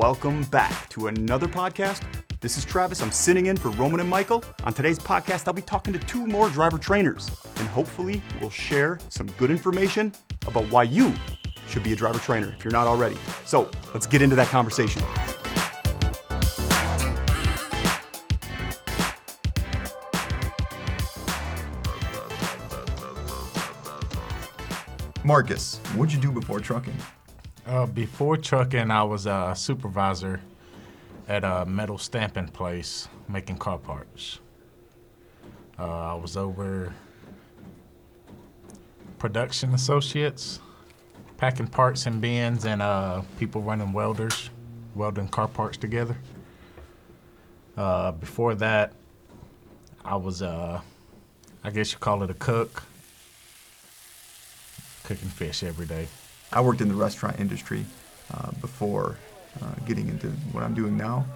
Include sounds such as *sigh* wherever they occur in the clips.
Welcome back to another podcast. This is Travis. I'm sitting in for Roman and Michael. On today's podcast, I'll be talking to two more driver trainers, and hopefully, we'll share some good information about why you should be a driver trainer if you're not already. So, let's get into that conversation. Marcus, what'd you do before trucking? Uh, before trucking, I was a supervisor at a metal stamping place making car parts. Uh, I was over production associates, packing parts in bins, and uh, people running welders, welding car parts together. Uh, before that, I was, uh, I guess you call it a cook, cooking fish every day. I worked in the restaurant industry uh, before uh, getting into what I'm doing now,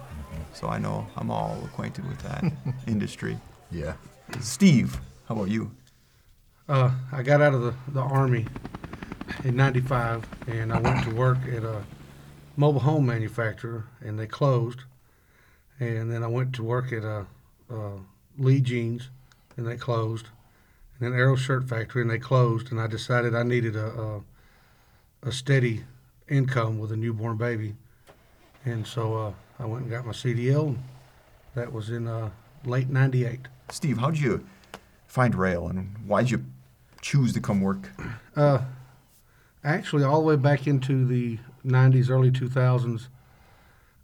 so I know I'm all acquainted with that *laughs* industry. Yeah. Steve, how about you? Uh, I got out of the, the Army in 95 and I went to work at a mobile home manufacturer and they closed. And then I went to work at a, a Lee Jeans and they closed. And then Arrow Shirt Factory and they closed. And I decided I needed a, a, a steady income with a newborn baby. And so uh, I went and got my CDL. That was in uh, late 98. Steve, how'd you find Roehl and why'd you choose to come work? Uh, actually, all the way back into the 90s, early 2000s,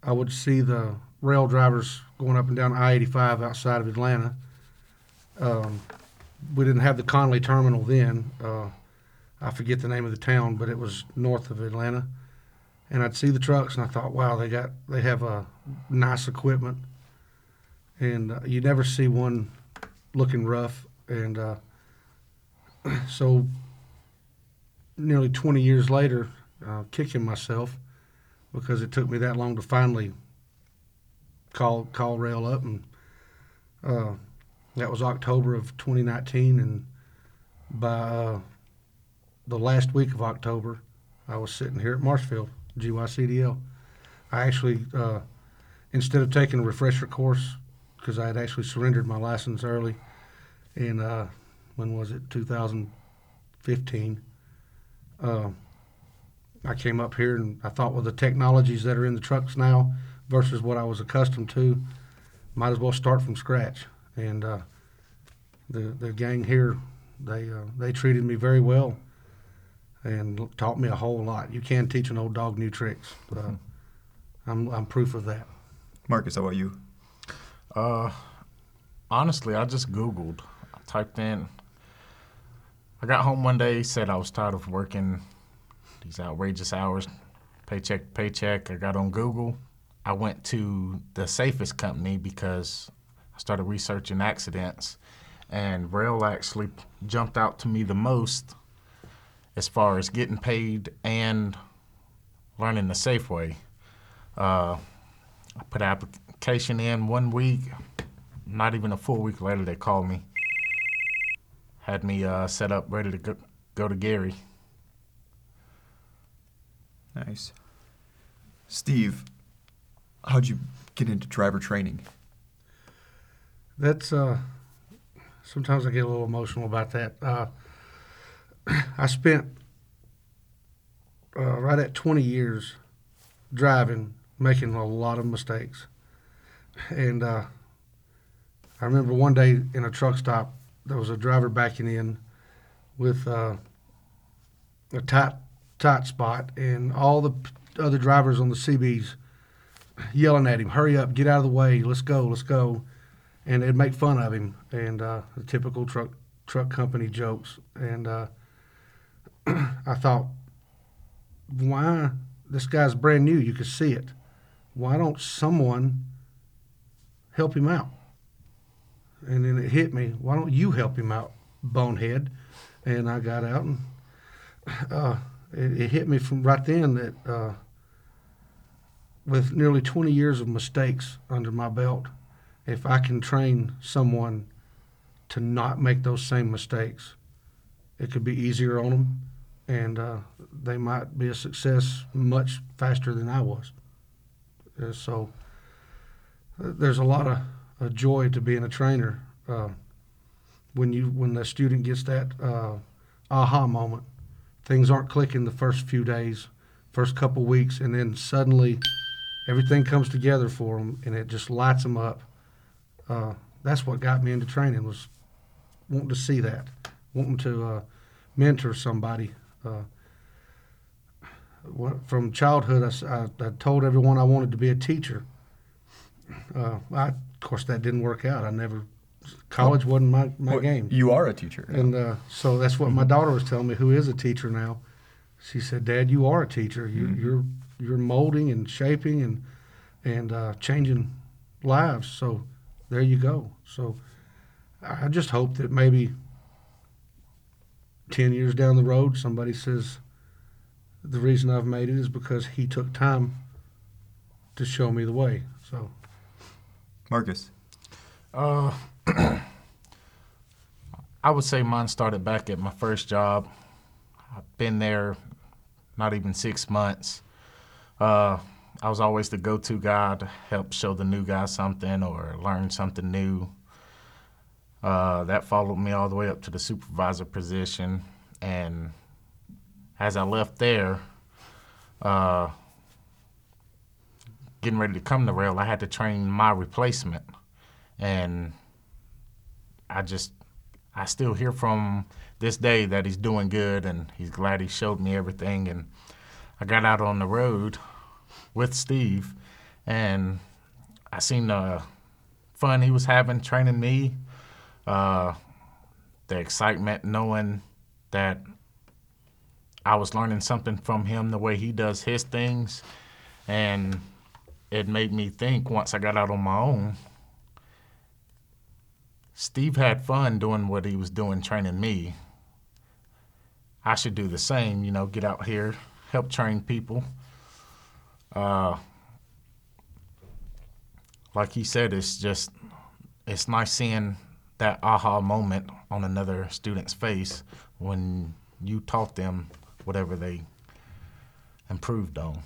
I would see the Roehl drivers going up and down I 85 outside of Atlanta. Um, we didn't have the Conley Terminal then. Uh, I forget the name of the town, but it was north of Atlanta. And I'd see the trucks, and I thought, wow, they got they have a nice equipment, and uh, you never see one looking rough. And uh, *clears throat* so nearly 20 years later, uh, kicking myself because it took me that long to finally call call Roehl up, and uh, that was October of 2019. And by uh, the last week of October, I was sitting here at Marshfield GYCDL. I actually, uh, instead of taking a refresher course, because I had actually surrendered my license early, in uh, when was it 2015 uh, i came up here and i thought with the technologies that are in the trucks now versus what i was accustomed to might as well start from scratch and uh, the, the gang here they, uh, they treated me very well and taught me a whole lot you can teach an old dog new tricks uh, I'm, I'm proof of that Marcus, how about you? Uh, honestly, I just Googled. I typed in. I got home one day, said I was tired of working these outrageous hours, paycheck to paycheck. I got on Google. I went to the safest company because I started researching accidents, and Roehl actually jumped out to me the most as far as getting paid and learning the safe way. Uh, I put an application in one week. Not even a full week later, they called me. Had me uh, set up, ready to go, go to Gary. Nice. Steve, how'd you get into driver training? That's uh, sometimes I get a little emotional about that. Uh, I spent uh, right at 20 years driving, making a lot of mistakes, and uh, I remember one day in a truck stop, there was a driver backing in with uh, a tight tight spot, and all the other drivers on the CBs yelling at him, "Hurry up! Get out of the way! Let's go! Let's go!" And they'd make fun of him, and uh, the typical truck truck company jokes. And uh, *clears throat* I thought, why this guy's brand new? You could see it. Why don't someone help him out? And then it hit me. Why don't you help him out, bonehead? And I got out and *clears throat* uh, it, it hit me from right then that uh, with nearly 20 years of mistakes under my belt, if I can train someone to not make those same mistakes, it could be easier on them, and uh, they might be a success much faster than I was. Uh, so uh, there's a lot of uh, joy to being a trainer uh, when you when the student gets that uh, aha moment. Things aren't clicking the first few days, first couple weeks, and then suddenly everything comes together for them, and it just lights them up. That's what got me into training was wanting to see that, wanting to mentor somebody. Uh, from childhood, I, told everyone I wanted to be a teacher. Uh, I, of course, that didn't work out. I never, college wasn't my, my Well, game. You are a teacher. And uh, so that's what my daughter was telling me, who is a teacher now. She said, "Dad, you are a teacher. You, You're you're molding and shaping and and uh, changing lives. So there you go. So I just hope that maybe ten years down the road, somebody says the reason I've made it is because he took time to show me the way. So Marcus. Uh, *clears throat* I would say mine started back at my first job. I've been there not even six months. Uh, I was always the go-to guy to help show the new guy something or learn something new. Uh, that followed me all the way up to the supervisor position, and as I left there, uh, getting ready to come to Roehl, I had to train my replacement. And I just I still hear from this day that he's doing good and he's glad he showed me everything. And I got out on the road with Steve and I seen the fun he was having training me uh, the excitement knowing that I was learning something from him the way he does his things and it made me think once I got out on my own Steve had fun doing what he was doing, training me. I should do the same, you know, get out here, help train people. Uh, like he said, it's just, it's nice seeing that aha moment on another student's face when you taught them whatever they improved on.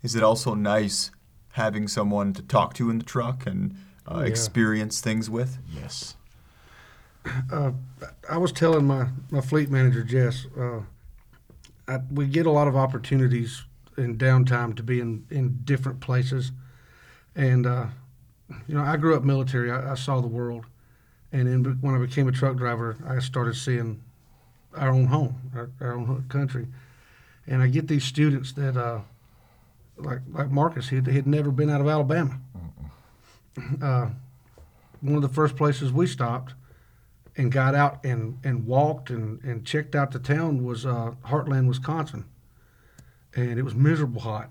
Is it also nice having someone to talk to in the truck and uh, Yeah. experience things with? Yes. uh, I was telling my, my fleet manager Jess, uh, I, we get a lot of opportunities in downtime to be in, in different places, and uh, you know I grew up military. I, I saw the world, and then when I became a truck driver, I started seeing our own home, our, our own country, and I get these students that uh, like like Marcus, he had never been out of Alabama. Uh, one of the first places we stopped and got out and, and walked and, and checked out the town was uh, Hartland, Wisconsin. And it was miserable hot.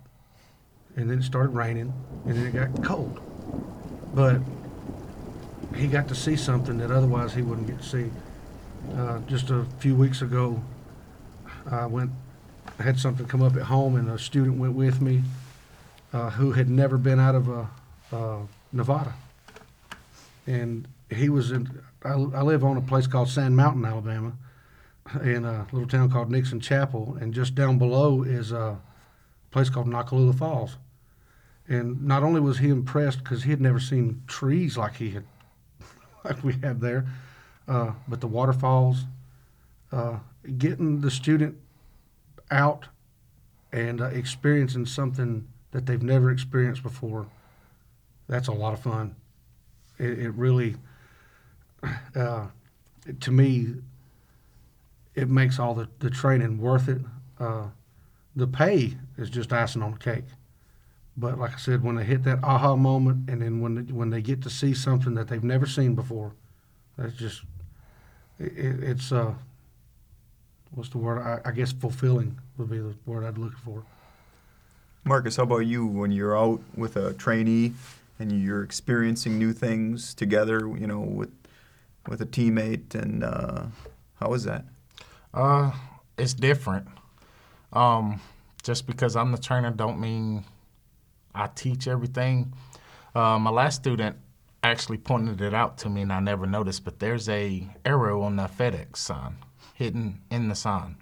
And then it started raining and then it got cold. But he got to see something that otherwise he wouldn't get to see. Uh, just a few weeks ago, I went, I had something come up at home and a student went with me uh, who had never been out of uh, uh, Nevada. And he was in, I, I live on a place called Sand Mountain, Alabama, in a little town called Nixon Chapel, and just down below is a place called Noccalula Falls. And not only was he impressed because he had never seen trees like he had, *laughs* like we had there, uh, but the waterfalls, uh, getting the student out and uh, experiencing something that they've never experienced before, that's a lot of fun. It, it really, *clears throat* uh, to me, it makes all the, the training worth it. Uh, the pay is just icing on the cake. But like I said, when they hit that aha moment, and then when they, when they get to see something that they've never seen before, that's just it, it- it's uh, what's the word? I, I guess fulfilling would be the word I'd look for. Marcus, how about you when you're out with a trainee and you're experiencing new things together, you know, with with a teammate and uh, how is that? Uh, it's different. Um, just because I'm the trainer don't mean I teach everything. Uh, my last student actually pointed it out to me and I never noticed, but there's a arrow on the FedEx sign hidden in the sign.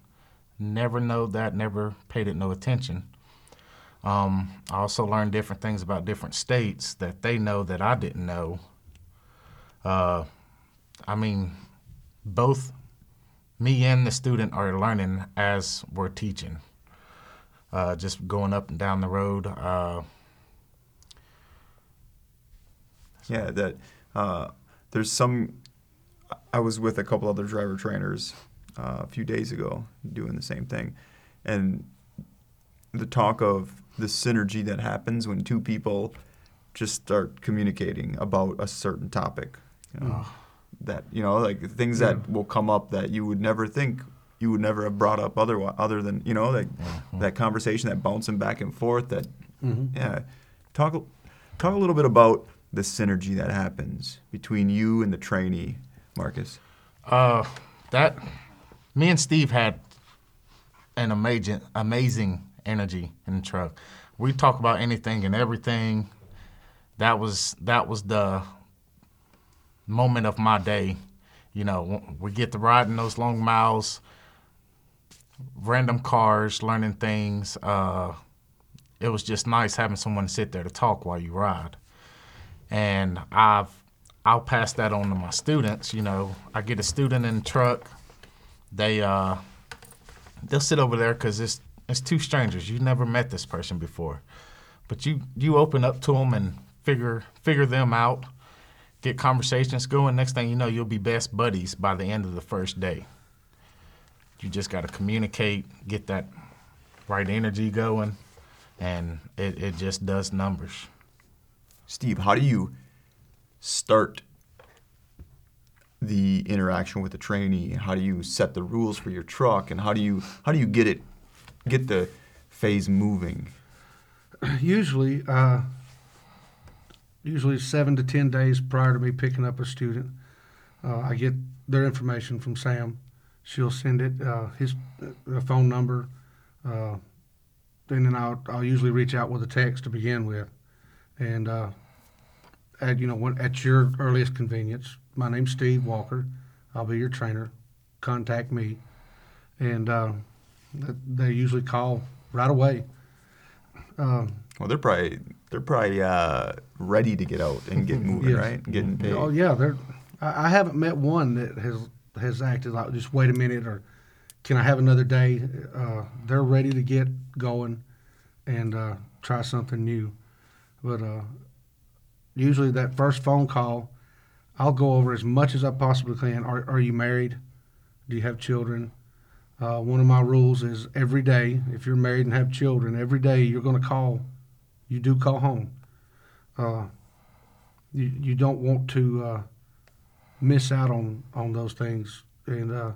Never know that, never paid it no attention. Um, I also learned different things about different states that they know that I didn't know. Uh, I mean, both me and the student are learning as we're teaching. Uh, just going up and down the road. Uh, Yeah, that uh, there's some. I was with a couple other driver trainers uh, a few days ago doing the same thing, and the talk of the synergy that happens when two people just start communicating about a certain topic. You know, That you know, like things that will come up that you would never think you would never have brought up other other than you know like that conversation, that bouncing back and forth. That yeah, talk talk a little bit about the synergy that happens between you and the trainee, Marcus. Uh, that me and Steve had an amazing, amazing energy in the truck. We talk about anything and everything. That was that was the moment of my day. You know, we get to riding those long miles, random cars, learning things. Uh, it was just nice having someone sit there to talk while you ride and I've I'll pass that on to my students. You know, I get a student in the truck, they uh, they'll sit over there because it's it's two strangers. You've never met this person before, but you you open up to them and figure figure them out, get conversations going. Next thing you know, you'll be best buddies by the end of the first day. You just got to communicate, get that right energy going, and it, it just does numbers. Steve, how do you start the interaction with the trainee? How do you set the rules for your truck, and how do you how do you get it get the phase moving? *clears throat* Usually, uh, usually seven to ten days prior to me picking up a student, uh, I get their information from Sam. She'll send it uh, his uh, phone number, uh, and then I'll I'll usually reach out with a text to begin with, and uh, at you know at your earliest convenience. My name's Steve Walker. I'll be your trainer. Contact me, and uh, they usually call right away. Um, Well, they're probably they're probably uh, ready to get out and get moving, Yes. right? Getting paid. Oh yeah, they're. I, I haven't met one that has has acted like just wait a minute or can I have another day? Uh, they're ready to get going and uh, try something new. But uh, usually that first phone call, I'll go over as much as I possibly can. Are Are you married? Do you have children? Uh, one of my rules is every day, if you're married and have children, every day you're going to call. You do call home. Uh, you, you don't want to uh, miss out on, on those things. And uh,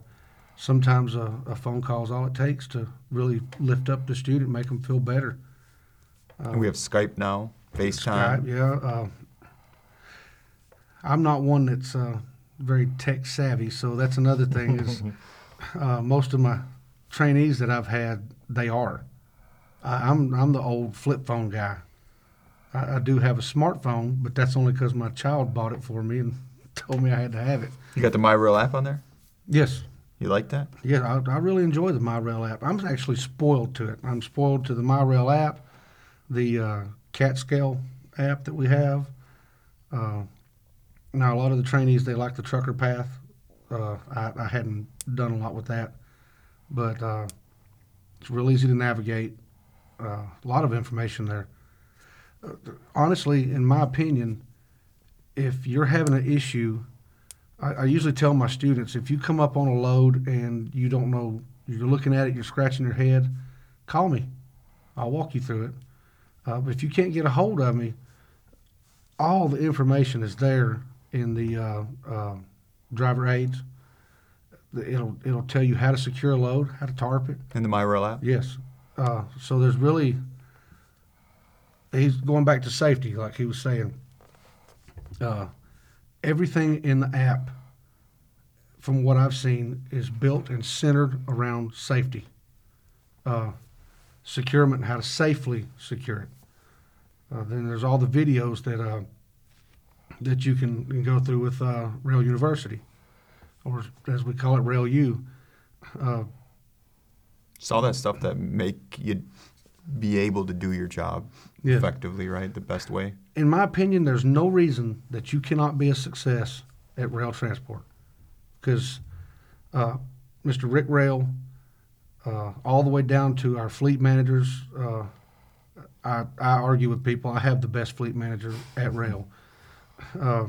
sometimes a, a phone call is all it takes to really lift up the student, make them feel better. And we have Skype now, FaceTime. Skype, yeah. I'm not one that's uh, very tech savvy, so that's another thing. Is *laughs* uh, most of my trainees that I've had, they are. I, I'm I'm the old flip phone guy. I, I do have a smartphone, but that's only because my child bought it for me and *laughs* told me I had to have it. You got the MyRoehl app on there. Yes, You like that? yeah, I, I really enjoy the MyRoehl app. I'm actually spoiled to it. I'm spoiled to the MyRoehl app, the uh, CAT scale app that we have. Uh, now, a lot of the trainees they like the trucker path. Uh, I, I hadn't done a lot with that, but uh, it's real easy to navigate. Uh, a lot of information there. Uh, honestly, in my opinion, if you're having an issue I, I usually tell my students if you come up on a load and you don't know, you're looking at it, you're scratching your head, call me. I'll walk you through it. Uh, but if you can't get a hold of me, all the information is there in the uh, uh, driver aids. It'll it'll tell you how to secure a load, how to tarp it. In the MyRoehl app? Yes. Uh, so there's really he's going back to safety, like he was saying. Uh, everything in the app, from what I've seen, is built and centered around safety, uh, securement, how to safely secure it. Uh, then there's all the videos that uh, that you can, can go through with uh, Roehl University, or as we call it, Roehl U. Uh, It's all that stuff that make you be able to do your job Yeah. effectively, right? The best way. in my opinion, there's no reason that you cannot be a success at Roehl Transport. Because uh, Mr. Rick Roehl, uh, all the way down to our fleet managers, uh, I, I argue with people. I have the best fleet manager at Roehl. Uh,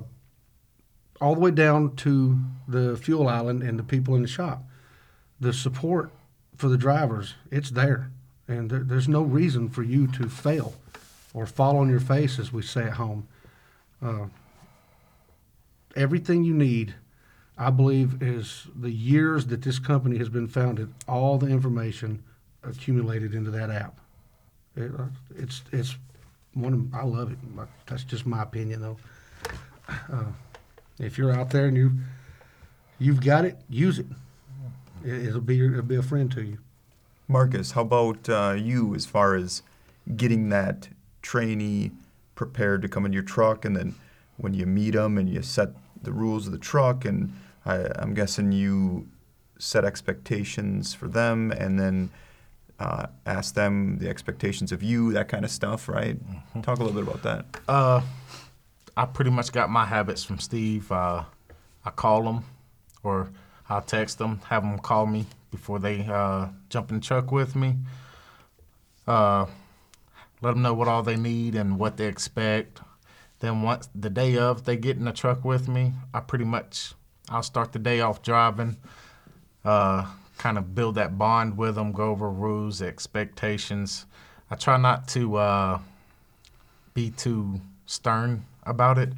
all the way down to the fuel island and the people in the shop. The support for the drivers, it's there. And there, there's no reason for you to fail or fall on your face, as we say at home. Uh, everything you need, I believe, is the years that this company has been founded, all the information accumulated into that app. It, uh, it's it's one of I love it. That's just my opinion, though. Uh, if you're out there and you you've got it, use it. it it'll be it'll be a friend to you. Marcus, how about uh, you as far as getting that trainee prepared to come in your truck and then when you meet them and you set the rules of the truck and I, I'm guessing you set expectations for them and then uh, ask them the expectations of you, that kind of stuff, right? Talk a little bit about that. Uh, I pretty much got my habits from Steve. Uh, I call them, or I'll text them, have them call me before they uh, jump in the truck with me. Uh, let them know what all they need and what they expect. Then once the day of they get in the truck with me, I pretty much I'll start the day off driving. Uh, kind of build that bond with them, go over rules, expectations. I try not to uh, be too stern about it.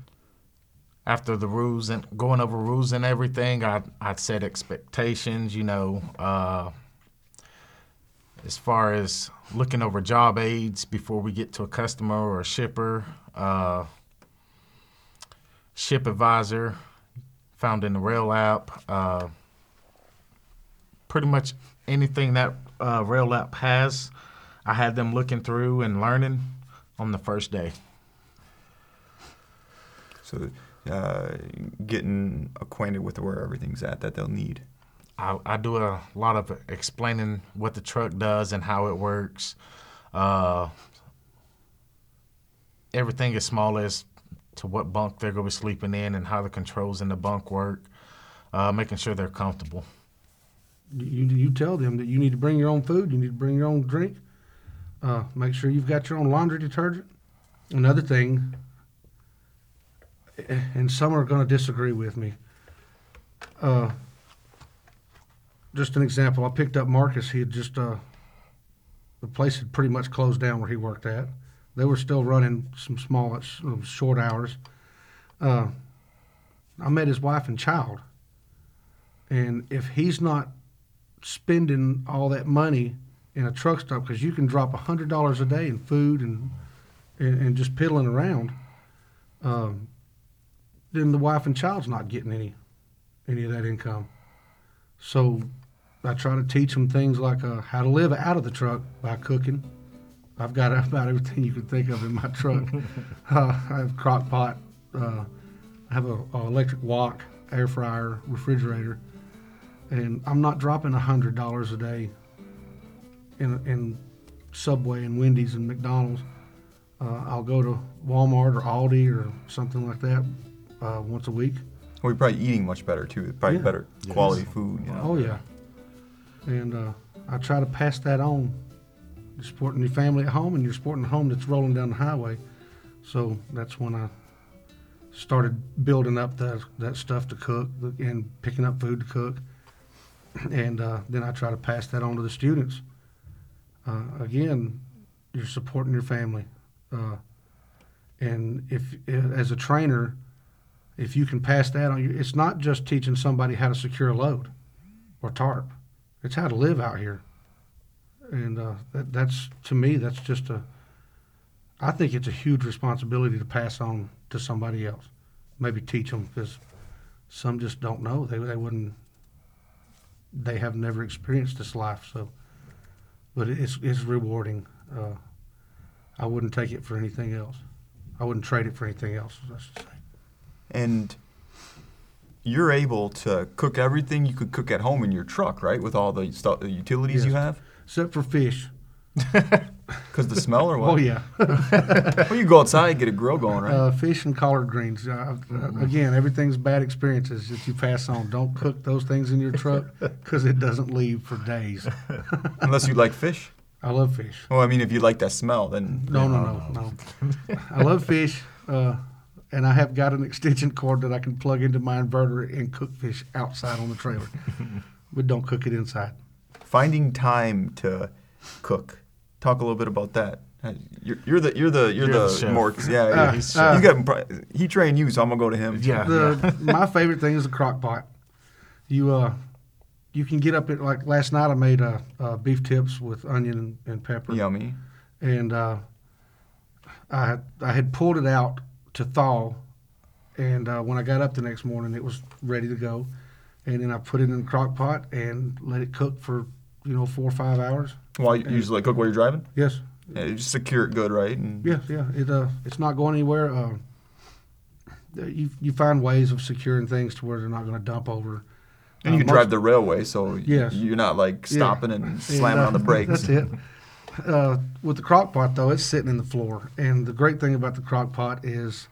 After the rules and going over rules and everything, I I'd set expectations. You know, uh, as far as looking over job aids before we get to a customer or a shipper, uh, ship advisor found in the Roehl app. Uh, pretty much anything that uh, Roehl app has, I had them looking through and learning on the first day. So, uh, getting acquainted with where everything's at that they'll need. I, I do a lot of explaining what the truck does and how it works. Uh, everything as small as to what bunk they're going to be sleeping in and how the controls in the bunk work, uh, making sure they're comfortable. You, you tell them that you need to bring your own food, you need to bring your own drink. Uh, make sure you've got your own laundry detergent. Another thing, and some are going to disagree with me. Uh, just an example, I picked up Marcus. He had just, uh, the place had pretty much closed down where he worked at. They were still running some small, uh, short hours. Uh, I met his wife and child. And if he's not spending all that money in a truck stop because you can drop a hundred dollars a day in food and, and and just piddling around, um, then the wife and child's not getting any any of that income. So I try to teach them things like uh, how to live out of the truck by cooking. I've got *laughs* about everything you can think of in my truck. *laughs* uh, I have crock pot. Uh, I have a, a electric wok, air fryer, refrigerator and I'm not dropping a hundred dollars a day in in Subway and Wendy's and McDonald's. Uh, I'll go to Walmart or Aldi or something like that uh, once a week. Well, you're probably eating much better too. Probably Yeah. better Yes. quality food. You know? Oh yeah, and uh, I try to pass that on. You're supporting your family at home, and you're supporting the home that's rolling down the highway. So that's when I started building up that that stuff to cook and picking up food to cook, *clears throat* and uh, then I try to pass that on to the students. Uh, again, you're supporting your family, uh, and if as a trainer, if you can pass that on, it's not just teaching somebody how to secure a load. or tarp. It's how to live out here, and uh, that, that's to me that's just a. I think it's a huge responsibility to pass on to somebody else, maybe teach them because some just don't know. They they wouldn't. They have never experienced this life, so. But it's it's rewarding. Uh, I wouldn't take it for anything else. I wouldn't trade it for anything else. Should say. And you're able to cook everything you could cook at home in your truck, right? With all the stuff, the utilities you have. Except for fish. *laughs* Because the smell or what? Oh yeah, *laughs* Well, you go outside, get a grill going, right? uh, fish and collard greens. Uh, uh, again, everything's bad experiences that you pass on. Don't cook those things in your truck *laughs* because it doesn't leave for days. Unless you like fish. I love fish. Well, I mean, if you like that smell, then No, no, no, no. I love fish, uh, and I have got an extension cord that I can plug into my inverter and cook fish outside on the trailer, *laughs* but don't cook it inside. finding time to cook. Talk a little bit about that. Uh, You're, you're the you're the you're, You're the, the chef. more yeah. yeah. Uh, he's, uh, he's got he trained you, so I'm gonna go to him. Yeah. The, *laughs* my favorite thing is the crock pot. You uh, you can get up at like last night. I made uh, uh, beef tips with onion and, and pepper. Yummy. and uh, I had, I had pulled it out to thaw, and uh, when I got up the next morning, it was ready to go, and then I put it in the crock pot and let it cook for you know four or five hours. While you usually cook while you're driving. Yes, Yeah, you just secure it good, right? And yeah, yeah. It uh, it's not going anywhere. Uh, you you find ways of securing things to where they're not going to dump over. And you Uh, most- drive the Roehl way, so Yes. you're not like stopping and And, slamming uh, on the *laughs* brakes. That's it. Uh, with the crock pot, though, it's sitting in the floor. And the great thing about the crock pot is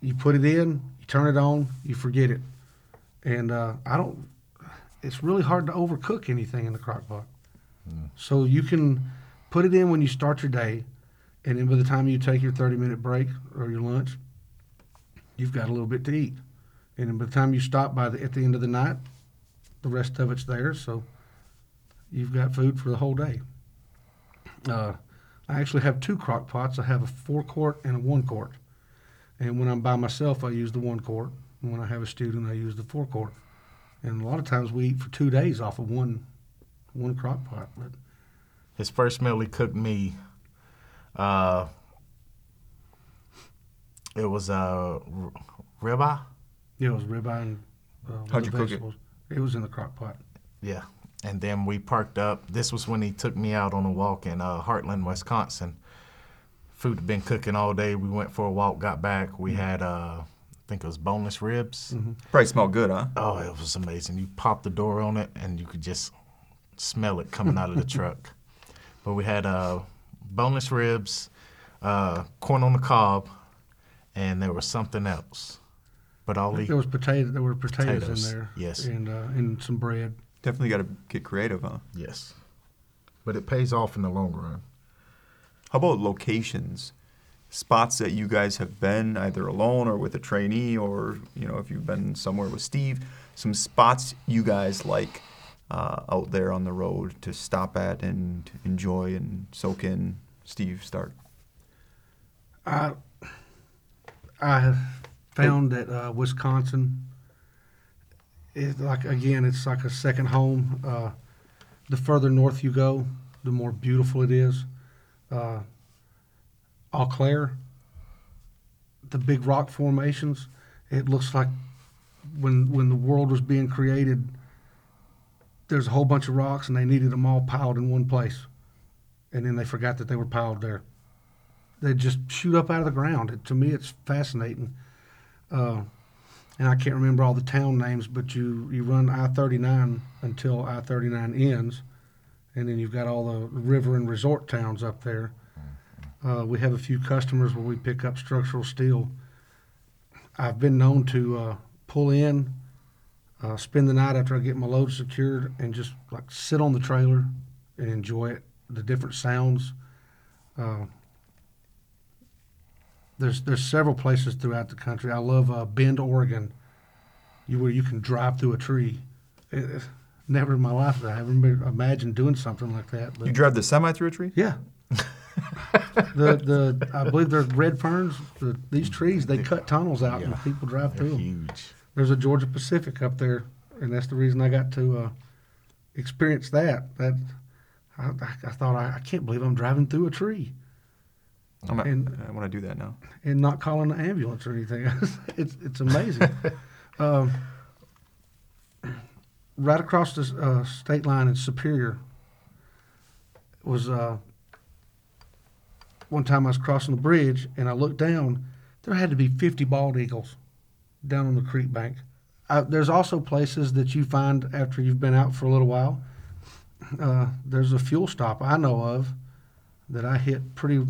you put it in, you turn it on, you forget it. And uh, I don't, it's really hard to overcook anything in the crock pot. So you can put it in when you start your day. And then by the time you take your 30 minute break or your lunch, you've got a little bit to eat. And then by the time you stop by the, at the end of the night, the rest of it's there. So you've got food for the whole day. Uh, I actually have two crock pots. I have a four quart and a one quart. And when I'm by myself, I use the one quart. And when I have a student, I use the four quart. And a lot of times we eat for two days off of one one crock pot. But His first meal he cooked me. Uh, it was uh, ribeye. yeah, it was ribeye and uh, How'd the you cook it? It was in the crock pot. Yeah. And then we parked up. This was when he took me out on a walk in uh, Hartland, Wisconsin. Food had been cooking all day. We went for a walk, got back. We had, uh, I think it was boneless ribs. Probably smelled good, huh? Oh, it was amazing. You pop the door on it and you could just smell it coming out of the *laughs* truck. But we had uh, boneless ribs, uh, corn on the cob, and there was something else. But all he, There was potato. There were potatoes, Potatoes, in there. yes. and uh, and some bread. Definitely got to get creative, huh? yes. But it pays off in the long run. How about locations? Spots that you guys have been either alone or with a trainee, or you know, if you've been somewhere with Steve, some spots you guys like uh, out there on the road to stop at and enjoy and soak in. Steve, start. I I have found that uh, Wisconsin is like again, it's like a second home. Uh, the further north you go, the more beautiful it is. Uh, Eau Claire, the big rock formations, it looks like when when the world was being created. There's a whole bunch of rocks, and they needed them all piled in one place, and then they forgot that they were piled there they just shoot up out of the ground. It, to me, it's fascinating. Uh, and I can't remember all the town names, but you, you run I 39 until I 39 ends, and then you've got all the river and resort towns up there. Uh, we have a few customers where we pick up structural steel. I've been known to uh, pull in, uh, spend the night after I get my load secured, and just like sit on the trailer and enjoy it, the different sounds. There's there's several places throughout the country. I love uh, Bend, Oregon, you where you can drive through a tree. It- never in my life did I ever imagined doing something like that. But You drive the semi through a tree? yeah, *laughs* the the I believe they're red ferns. The, these trees they cut tunnels out and people drive They're through them. huge. There's a Georgia Pacific up there, and that's the reason I got to uh, experienced that, that I, I thought I, I can't believe I'm driving through a tree I'm not, And- I want to do that now. and not calling an ambulance or anything. *laughs* it's it's amazing. *laughs* um, right across the uh, state line in Superior was uh, one time I was crossing the bridge and I looked down. There had to be 50 bald eagles down on the creek bank. Uh, there's also places that you find after you've been out for a little while. Uh, there's a fuel stop I know of that I hit pretty.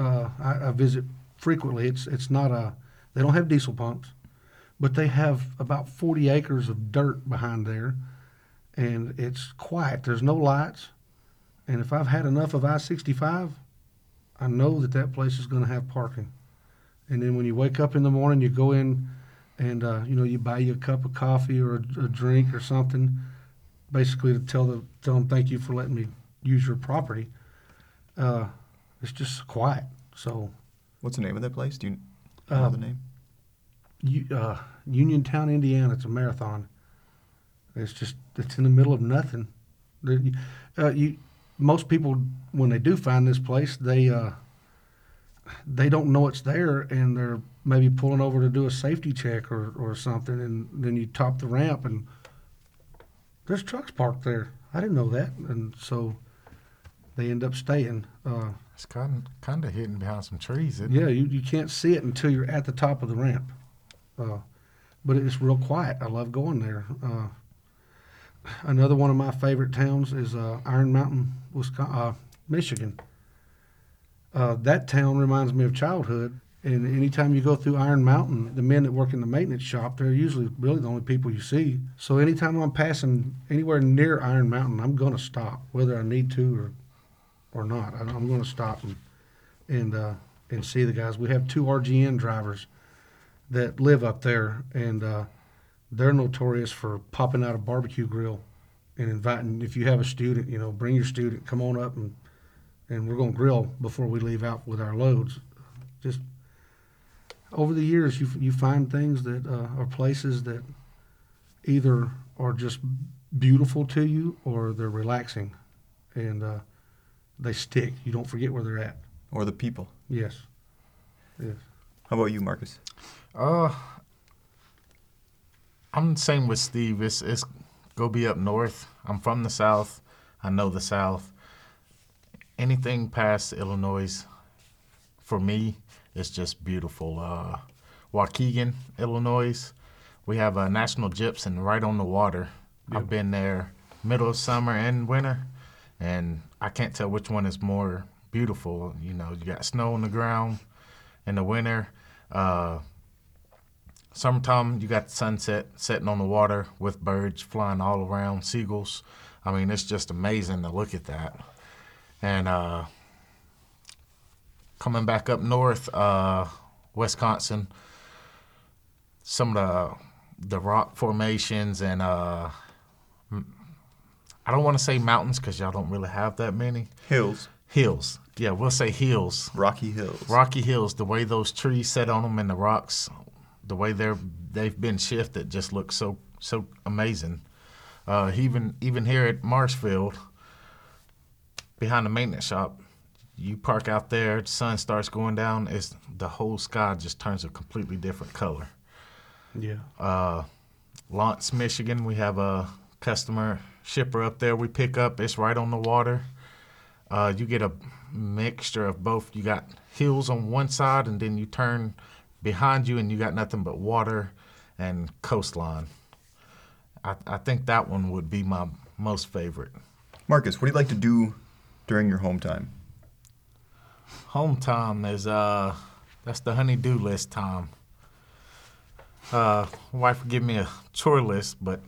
Uh, I, I visit frequently. It's it's not a. They don't have diesel pumps, but they have about 40 acres of dirt behind there, and it's quiet. There's no lights, and if I've had enough of I-65, I know that that place is going to have parking. And then when you wake up in the morning, you go in, and uh, you know you buy you a cup of coffee or a, a drink or something, basically to tell the tell them thank you for letting me use your property. Uh, it's just quiet. So What's the name of that place? Do you know Uh, the name? U- uh, Uniontown, Indiana. It's a marathon. It's just it's in the middle of nothing. Uh, you, most people when they do find this place, they uh, they don't know it's there, and they're maybe pulling over to do a safety check or, or something, and then you top the ramp, and there's trucks parked there. I didn't know that, and so they end up staying. Uh, It's kind kind of hidden behind some trees. Isn't it? yeah, you, you can't see it until you're at the top of the ramp. Uh, but it's real quiet. I love going there. Uh, another one of my favorite towns is uh, Iron Mountain, Wisconsin, uh, Michigan. Uh, that town reminds me of childhood. And anytime you go through Iron Mountain, the men that work in the maintenance shop, they're usually really the only people you see. So anytime I'm passing anywhere near Iron Mountain, I'm going to stop, whether I need to or or not. I'm going to stop and and uh, and see the guys. We have two RGN drivers that live up there, and uh, they're notorious for popping out a barbecue grill and inviting. If you have a student, you know, bring your student, come on up, and and we're going to grill before we leave out with our loads. Just over the years, you you find things that uh, are places that either are just beautiful to you or they're relaxing, and uh, they stick. You don't forget where they're at. Or the people? Yes. Yes. How about you, Marcus? Uh, I'm the same with Steve. It's it's go be up north. I'm from the south. I know the south. Anything past Illinois, for me, it's just beautiful. Uh, Waukegan, Illinois, we have a National Gypsum right on the water. I've been there middle of summer and winter, and I can't tell which one is more beautiful. You know, you got snow on the ground in the winter. Uh, summertime, you got sunset setting on the water with birds flying all around, seagulls. I mean, it's just amazing to look at that. And uh, coming back up north, uh, Wisconsin, some of the the rock formations and uh, I don't want to say mountains because y'all don't really have that many Hills. hills. Yeah, we'll say hills. Rocky Hills. Rocky Hills, the way those trees set on them and the rocks, the way they're they've been shifted, just looks so so amazing. Uh, even even here at Marshfield, behind the maintenance shop, you park out there, the sun starts going down, it's the whole sky just turns a completely different color. Yeah. Uh, Lawrence, Michigan, we have a customer shipper up there we pick up. It's right on the water. Uh, you get a mixture of both. You got hills on one side, and then you turn behind you, and you got nothing but water and coastline. I, I think that one would be my most favorite. Marcus, what do you like to do during your home time? Home time is uh, that's the honey-do list time. Uh, wife would give me a chore list, but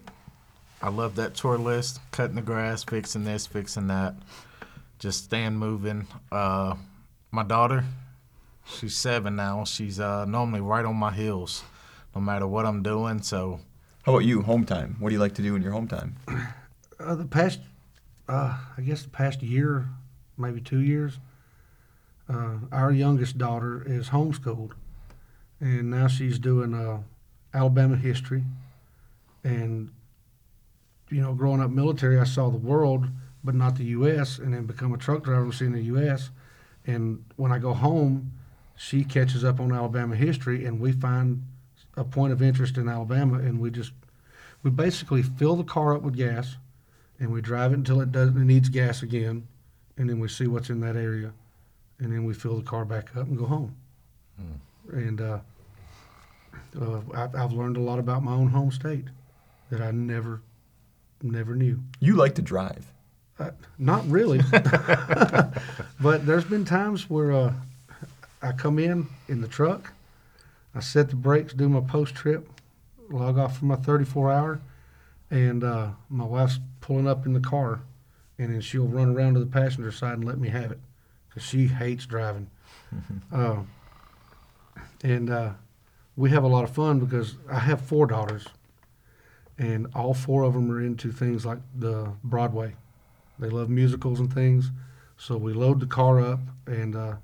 I love that chore list. Cutting the grass, fixing this, fixing that, just staying moving. Uh, my daughter, she's seven now. She's uh, normally right on my heels, no matter what I'm doing. So How about you, home time? What do you like to do in your home time? Uh, the past, uh, I guess the past year, maybe two years, uh, our youngest daughter is homeschooled, and now she's doing uh, Alabama history, and you know, growing up military, I saw the world, but not the U.S., and then become a truck driver and seeing the U.S. And when I go home, she catches up on Alabama history, and we find a point of interest in Alabama, and we just we basically fill the car up with gas, and we drive it until it doesn't it needs gas again, and then we see what's in that area, and then we fill the car back up and go home. And uh, uh, I've, I've learned a lot about my own home state that I never never knew. You like to drive. Uh, not really, *laughs* but there's been times where uh, I come in in the truck, I set the brakes, do my post trip, log off for my 34 hour, and uh, my wife's pulling up in the car, and then she'll run around to the passenger side and let me have it, because she hates driving. *laughs* uh, and uh, we have a lot of fun because I have four daughters, and all four of them are into things like the Broadway. They love musicals and things. So we load the car up, and uh,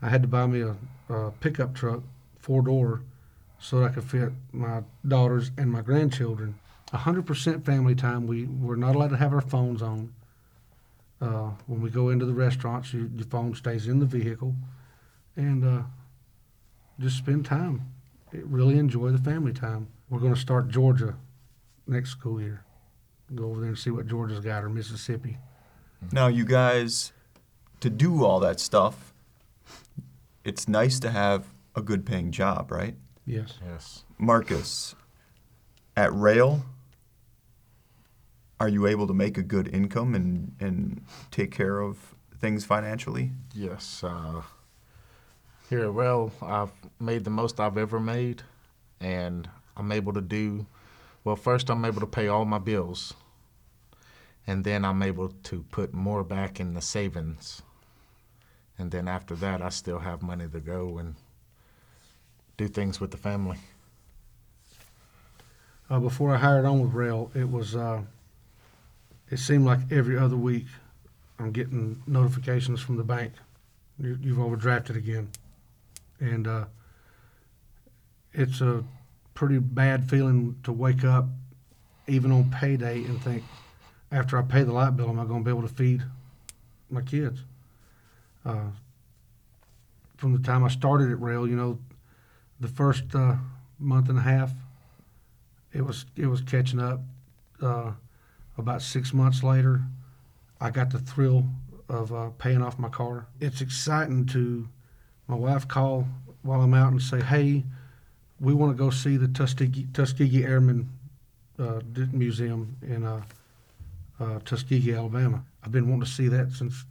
I had to buy me a, a pickup truck, four door, so that I could fit my daughters and my grandchildren. 100% family time. We, we're not allowed to have our phones on. Uh, when we go into the restaurants, your, your phone stays in the vehicle. And uh, just spend time. Really enjoy the family time. We're going to start Georgia next school year. Go over there and see what Georgia's got or Mississippi. Now, you guys, to do all that stuff, it's nice to have a good paying job, right? Yes. Yes. Marcus, at Roehl, are you able to make a good income and, and take care of things financially? Yes. Uh, here, well, I've made the most I've ever made, and I'm able to do. Well, first, I'm able to pay all my bills, and then I'm able to put more back in the savings. And then after that, I still have money to go and do things with the family. Uh, before I hired on with Roehl, it was uh, it seemed like every other week I'm getting notifications from the bank. You, you've overdrafted again, and uh, it's a pretty bad feeling to wake up, even on payday, and think, after I pay the light bill, am I going to be able to feed my kids? Uh, from the time I started at Roehl, you know, the first uh, month and a half, it was it was catching up. Uh, about six months later, I got the thrill of uh, paying off my car. It's exciting to my wife call while I'm out and say, "Hey, we want to go see the Tuskegee, Tuskegee Airmen uh, Museum in uh, uh, Tuskegee, Alabama. I've been wanting to see that since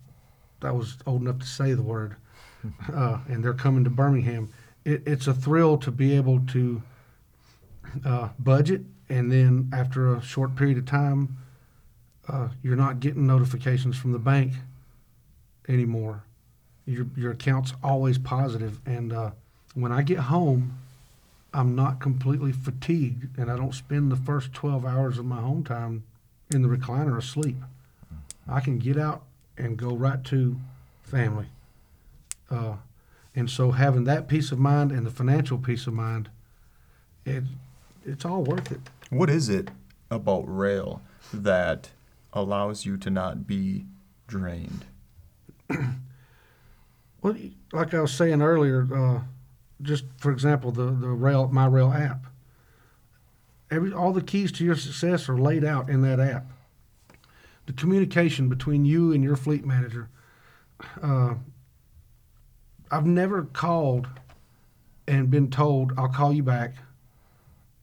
I was old enough to say the word, *laughs* uh, and they're coming to Birmingham. It, it's a thrill to be able to uh, budget, and then after a short period of time, uh, you're not getting notifications from the bank anymore. Your your account's always positive, and uh, when I get home, I'm not completely fatigued, and I don't spend the first 12 hours of my home time in the recliner asleep. I can get out and go right to family. Uh, and so having that peace of mind and the financial peace of mind, it it's all worth it. What is it about Roehl that allows you to not be drained? *clears throat* Well, like I was saying earlier, uh, just for example, the the Roehl my rail app. Every all the keys to your success are laid out in that app. The communication between you and your fleet manager. Uh, I've never called and been told I'll call you back,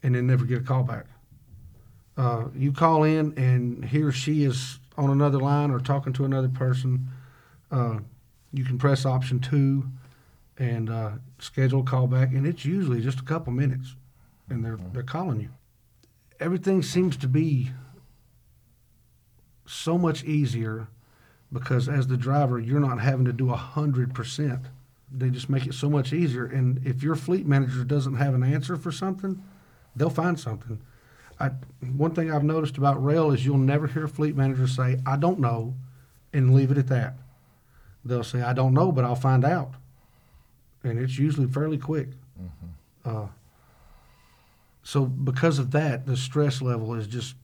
and then never get a call back. Uh, you call in and he or she is on another line or talking to another person. Uh, you can press option two and uh, schedule a call back, and it's usually just a couple minutes, and they're they're calling you. Everything seems to be so much easier because as the driver, you're not having to do a hundred percent. They just make it so much easier, and if your fleet manager doesn't have an answer for something, they'll find something. I, one thing I've noticed about Roehl is you'll never hear a fleet manager say, "I don't know," and leave it at that. They'll say, "I don't know, but I'll find out," and it's usually fairly quick. Uh, so because of that, the stress level is just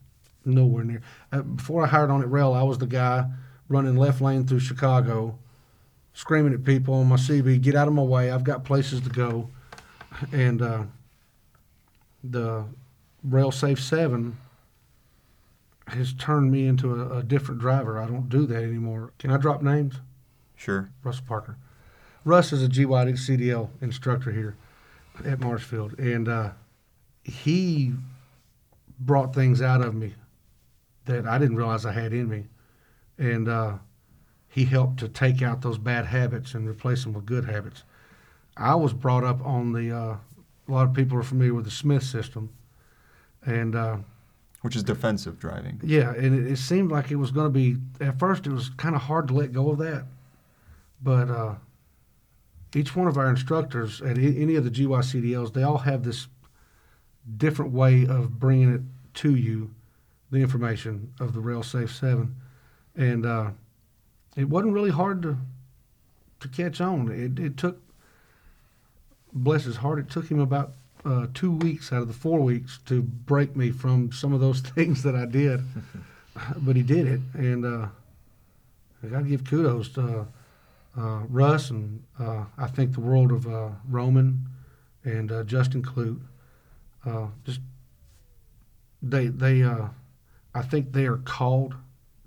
nowhere near. Uh, before I hired on at Roehl, I was the guy running left lane through Chicago, screaming at people on my CB, "Get out of my way! I've got places to go." And uh, the Roehl Safe Seven has turned me into a, a different driver. I don't do that anymore. Can I drop names? Sure. Russ Parker. Russ is a GYCDL instructor here at Marshfield, and uh, he brought things out of me that I didn't realize I had in me, and uh, he helped to take out those bad habits and replace them with good habits. I was brought up on the. Uh, a lot of people are familiar with the Smith system, and uh, Which is defensive driving. yeah, and it, it seemed like it was going to be. At first, it was kind of hard to let go of that, but uh, each one of our instructors at any of the GYCDLs, they all have this different way of bringing it to you, the information of the Roehl Safe Seven, and uh, it wasn't really hard to to catch on. It, it took, bless his heart, it took him about uh, two weeks out of the four weeks to break me from some of those *laughs* things that I did. *laughs* but he did it, and uh, I got to give kudos to uh, Russ and uh, I think the world of uh, Roman and uh, Justin Clute. Uh, just they they uh, I think they are called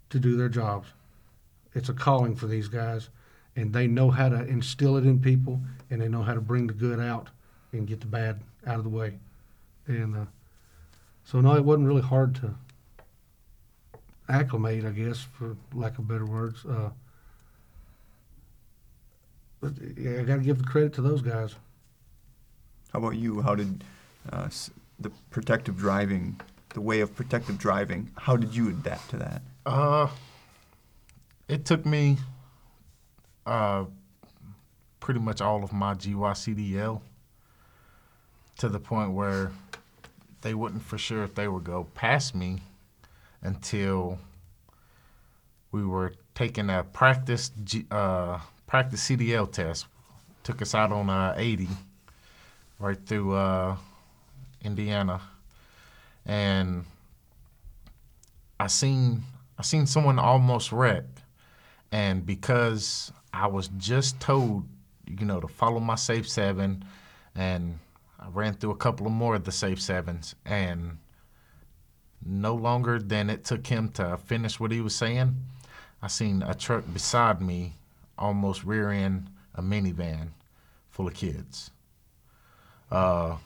to do their jobs. It's a calling for these guys, and they know how to instill it in people, and they know how to bring the good out and get the bad out of the way. And so, no, it wasn't really hard to acclimate, I guess, for lack of better words. But yeah, I got to give the credit to those guys. How about you? How did uh, the protective driving, the way of protective driving, how did you adapt to that? Uh, it took me uh, pretty much all of my GYCDL to the point where they wouldn't for sure if they would go past me until we were taking a practice uh, practice CDL test. Took us out on uh, 80 right through uh, Indiana, and I seen I seen someone almost wreck, and because I was just told, you know, to follow my safe seven, and I ran through a couple of more of the safe sevens, and no longer than it took him to finish what he was saying, I seen a truck beside me almost rear end a minivan full of kids. Uh,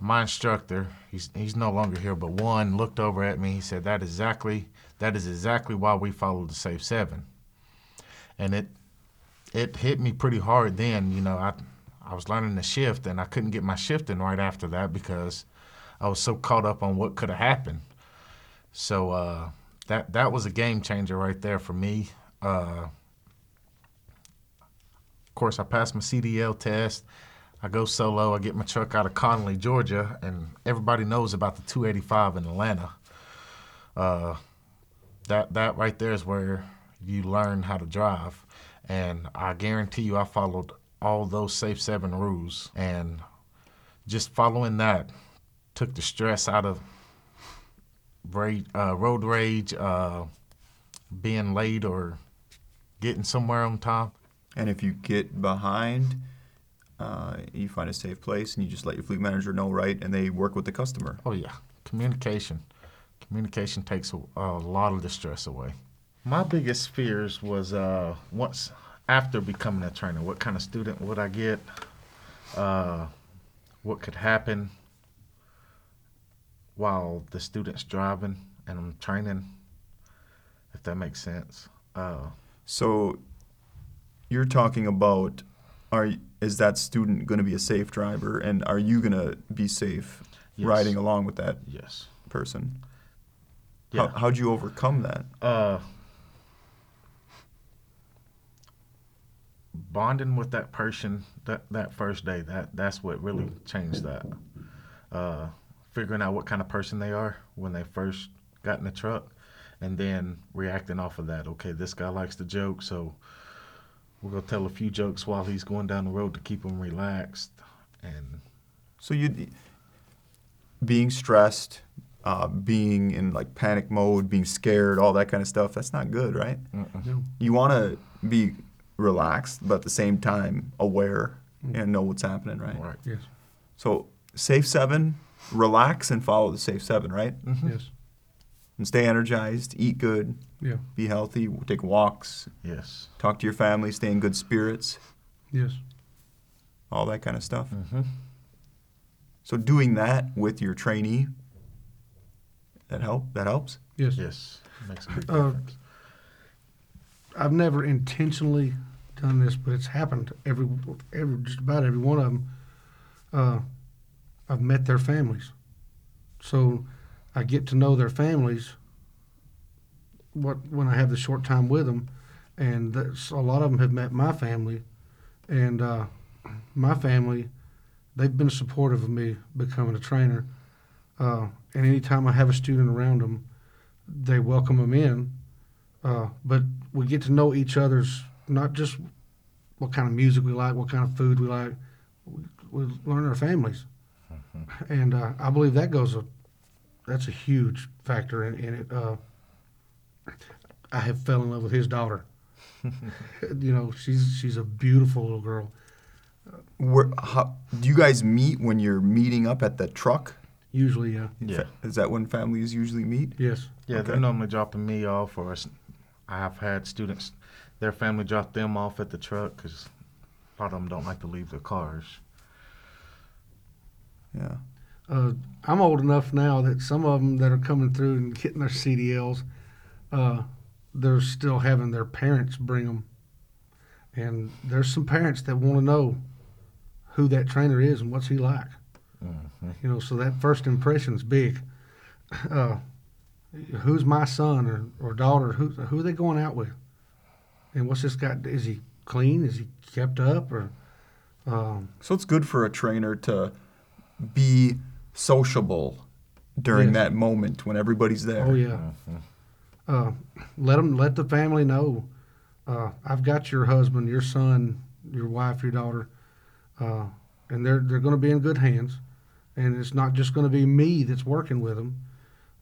my instructor, he's he's no longer here, but one looked over at me. He said, "That exactly that is exactly why we follow the safe seven." And it it hit me pretty hard then. You know, I I was learning the shift, and I couldn't get my shifting right after that because I was so caught up on what could have happened. So uh, that that was a game changer right there for me. Uh, of course, I passed my CDL test. I go solo. I get my truck out of Conley, Georgia, and everybody knows about the 285 in Atlanta. Uh, that that right there is where you learn how to drive, and I guarantee you, I followed all those safe seven rules, and just following that took the stress out of rage, uh, road rage, uh, being late or getting somewhere on time. And if you get behind, uh, you find a safe place and you just let your fleet manager know, right? And they work with the customer. Oh yeah, communication. Communication takes a, a lot of the stress away. My biggest fears was uh, once after becoming a trainer, what kind of student would I get? Uh, what could happen while the student's driving and I'm training? If that makes sense. Uh, So you're talking about are is that student going to be a safe driver and are you going to be safe Yes. riding along with that yes. person? Yeah. How, how'd you overcome that? uh, bonding with that person that that first day that that's what really changed that uh, figuring out what kind of person they are when they first got in the truck and then reacting off of that okay this guy likes to joke so we're going to tell a few jokes while he's going down the road to keep him relaxed and So you being stressed, uh, being in like panic mode, being scared, all that kind of stuff, that's not good, right? No. You want to be relaxed, but at the same time aware and know what's happening, right? Right. Yes. So, safe seven, relax and follow the safe seven, right? Yes. And stay energized, eat good, Yeah. be healthy, take walks, Yes. talk to your family, stay in good spirits, Yes. all that kind of stuff. Mm-hmm. So, doing that with your trainee, that help that helps. Yes. Yes. Makes a big Uh. I've never intentionally done this, but it's happened. Every, every just about every one of them. Uh, I've met their families, so I get to know their families. What when I have the short time with them, and a lot of them have met my family, and uh, my family, they've been supportive of me becoming a trainer. Uh, and anytime I have a student around them, they welcome them in. Uh, but we get to know each other's not just what kind of music we like, what kind of food we like. We, we learn our families, and uh, I believe that goes a that's a huge factor in, in it. Uh, I have fell in love with his daughter. *laughs* you know, she's she's a beautiful little girl. Where, how, do you guys meet when you're meeting up at the truck? Usually, yeah, Yeah. Is that when families usually meet? yes, Yeah, Okay. they're normally dropping me off, or s- I have had students, their family drop them off at the truck because a lot of them don't like to leave their cars. Yeah. uh, I'm old enough now that some of them that are coming through and getting their CDLs, uh, they're still having their parents bring them. And there's some parents that want to know who that trainer is and what's he like. Mm-hmm. You know, so that first impression's big. Uh, who's my son or, or daughter? Who who are they going out with? And what's this guy? Is he clean? Is he kept up? Or um, So it's good for a trainer to be sociable during Yes. that moment when everybody's there. oh yeah. uh, let them let the family know uh, I've got your husband, your son, your wife, your daughter, uh, and they're they're going to be in good hands. And it's not just going to be me that's working with them.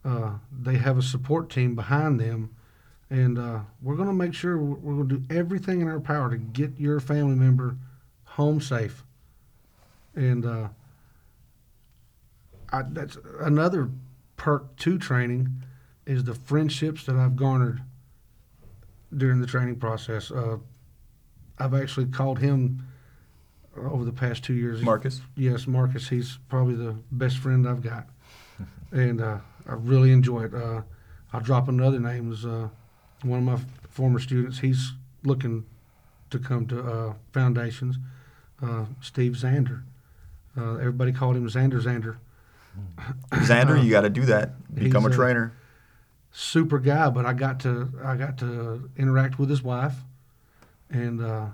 Uh, they have a support team behind them, and uh, we're going to make sure we're, we're going to do everything in our power to get your family member home safe. And uh, I, that's another perk to training is the friendships that I've garnered during the training process. Uh, I've actually called him over the past two years. Marcus? Yes, Marcus. He's probably the best friend I've got, *laughs* and uh, I really enjoy it. Uh, I'll drop another name. Is uh, one of my former students. He's looking to come to uh, Foundations. Uh, Steve Zander. Uh, everybody called him Xander Xander. Xander, you got to do that. Become a uh, trainer. super guy, but I got to I got to interact with his wife, and uh,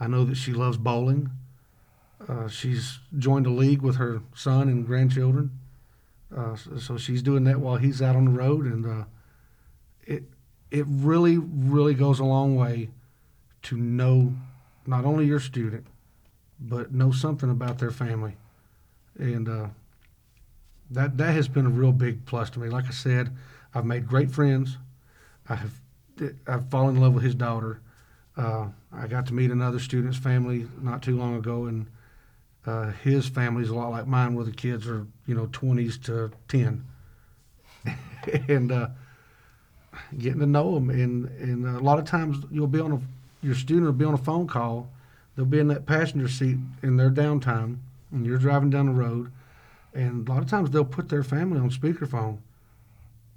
I know that she loves bowling. Uh, she's joined a league with her son and grandchildren, uh, so, so she's doing that while he's out on the road, and uh, it it really really goes a long way to know not only your student, but know something about their family, and uh, that that has been a real big plus to me. Like I said, I've made great friends. I have I've fallen in love with his daughter. Uh, I got to meet another student's family not too long ago, and uh, his family's a lot like mine, where the kids are you know twenties to ten, *laughs* and uh, getting to know them. And and a lot of times you'll be on a your student will be on a phone call. They'll be in that passenger seat in their downtime, and you're driving down the road. And a lot of times they'll put their family on speakerphone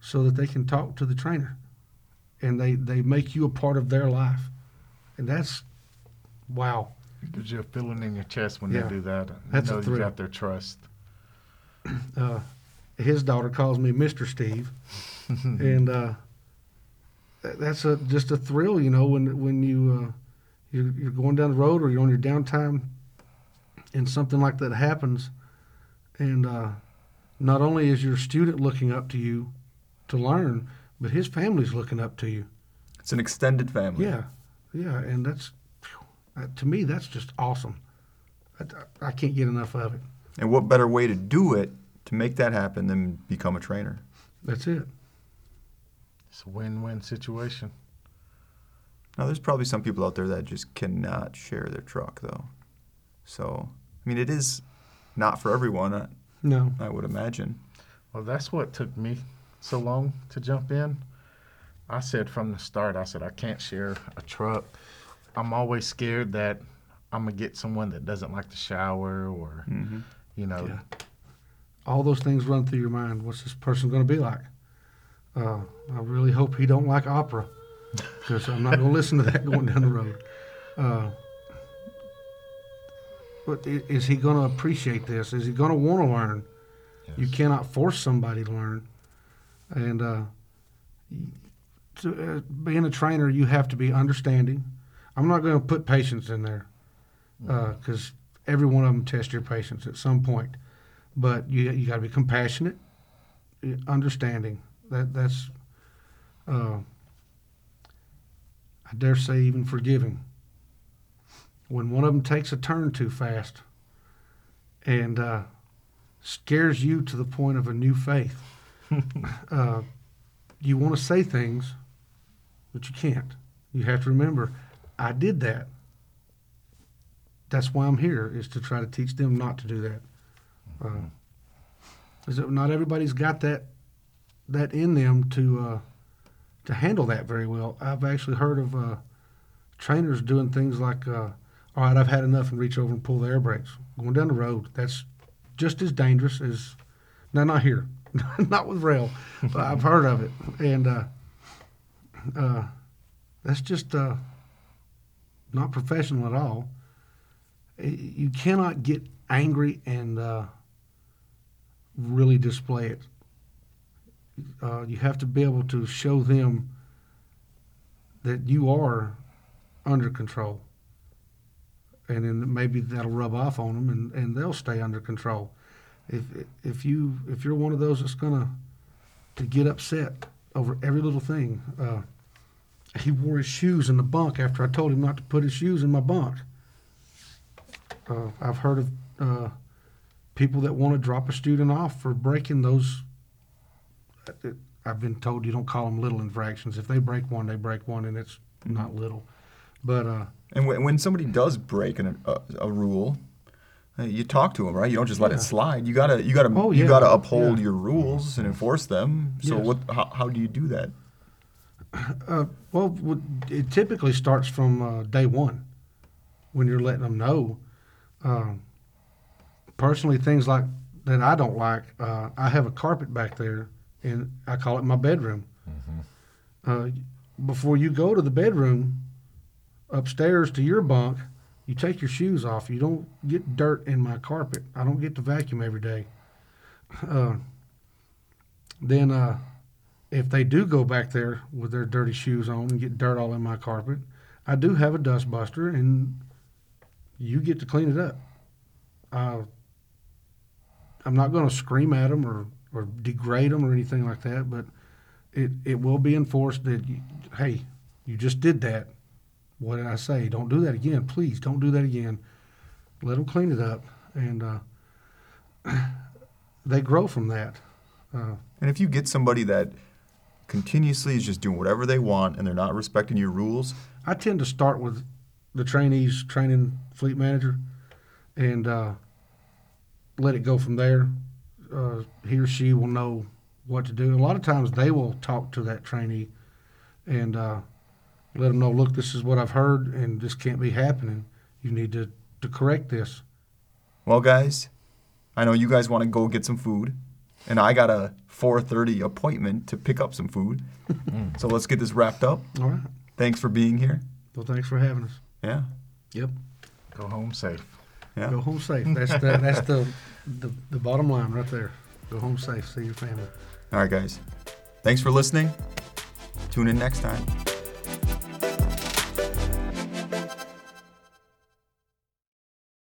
so that they can talk to the trainer. And they, they make you a part of their life. And that's wow. It gives you a feeling in your chest when Yeah. they do that. You That's know you thrill. got their trust. *clears throat* Uh, his daughter calls me Mr. Steve. *laughs* and uh, that- that's a, just a thrill, you know, when when you uh, you're, you're going down the road or you're on your downtime, and something like that happens, and uh, not only is your student looking up to you to learn, but his family's looking up to you. It's an extended family. Yeah, yeah, and that's uh, to me that's just awesome. I, I can't get enough of it. And what better way to do it to make that happen, than become a trainer. That's it. It's a win-win situation. Now, there's probably some people out there that just cannot share their truck, though. So, I mean, it is not for everyone, I, No. I would imagine. Well, that's what took me so long to jump in. I said from the start, I said I can't share a truck. I'm always scared that I'm gonna get someone that doesn't like to shower or, hmm you know, Yeah. All those things run through your mind. What's this person going to be like? Uh, I really hope he don't like opera, because I'm not going to listen to that *laughs* going down the road. Uh, but i- is he going to appreciate this? Is he going to want to learn? You Yes. cannot force somebody to learn. And uh, to, uh, being a trainer, you have to be understanding. I'm not going to put patience in there because every one of them test your patience at some point. But you you got to be compassionate, uh, understanding. That that's, uh, I dare say, even forgiving. When one of them takes a turn too fast, and uh, scares you to the point of a new faith, *laughs* uh, you want to say things, but you can't. You have to remember, I did that. That's why I'm here, is to try to teach them not to do that. Uh, is that not everybody's got that that in them to uh, to handle that very well. I've actually heard of uh, trainers doing things like, uh, "All right, I've had enough," and reach over and pull the air brakes going down the road. That's just as dangerous as no, not here, *laughs* not with Roehl, but I've heard of it, and uh, uh, that's just uh, not professional at all. You cannot get angry and uh, really display it. Uh, you have to be able to show them that you are under control. And then maybe that'll rub off on them and, and they'll stay under control. If, if you if you're one of those that's gonna to get upset over every little thing, uh, he wore his shoes in the bunk after I told him not to put his shoes in my bunk. Uh, I've heard of uh, people that want to drop a student off for breaking those. uh, I've been told you don't call them little infractions. If they break one, they break one, and it's not little. But uh, And when, when somebody does break an, a, a rule, you talk to them, right? You don't just let Yeah. it slide. You gotta, you gotta, Oh, you gotta uphold yeah. your rules and enforce them. So Yes. what? How, how do you do that? Uh, well, it typically starts from uh, day one when you're letting them know. Um, personally, things like that I don't like, uh, I have a carpet back there, and I call it my bedroom. Uh, before you go to the bedroom, upstairs to your bunk, you take your shoes off. You don't get dirt in my carpet. I don't get to vacuum every day. Uh, then, uh, if they do go back there with their dirty shoes on and get dirt all in my carpet, I do have a dust buster, and you get to clean it up. Uh, I'm not going to scream at them or, or degrade them or anything like that, but it, it will be enforced that, you, hey, you just did that. What did I say? Don't do that again. Please don't do that again. Let them clean it up, and uh, *clears throat* they grow from that. Uh, And if you get somebody that continuously is just doing whatever they want and they're not respecting your rules, I tend to start with the trainees training fleet manager and uh, let it go from there. Uh, he or she will know what to do. A lot of times they will talk to that trainee and uh, let them know, look, this is what I've heard and this can't be happening. You need to, to correct this. well, guys, I know you guys want to go get some food, and I got a 4:30 appointment to pick up some food. *laughs* so let's get this wrapped up. All right. Thanks for being here. Well, thanks for having us. Yeah, Yep. Go home safe. yeah. Go home safe. That's the, that's the, the, the bottom line right there. Go home safe. See your family. All right, guys. Thanks for listening. Tune in next time.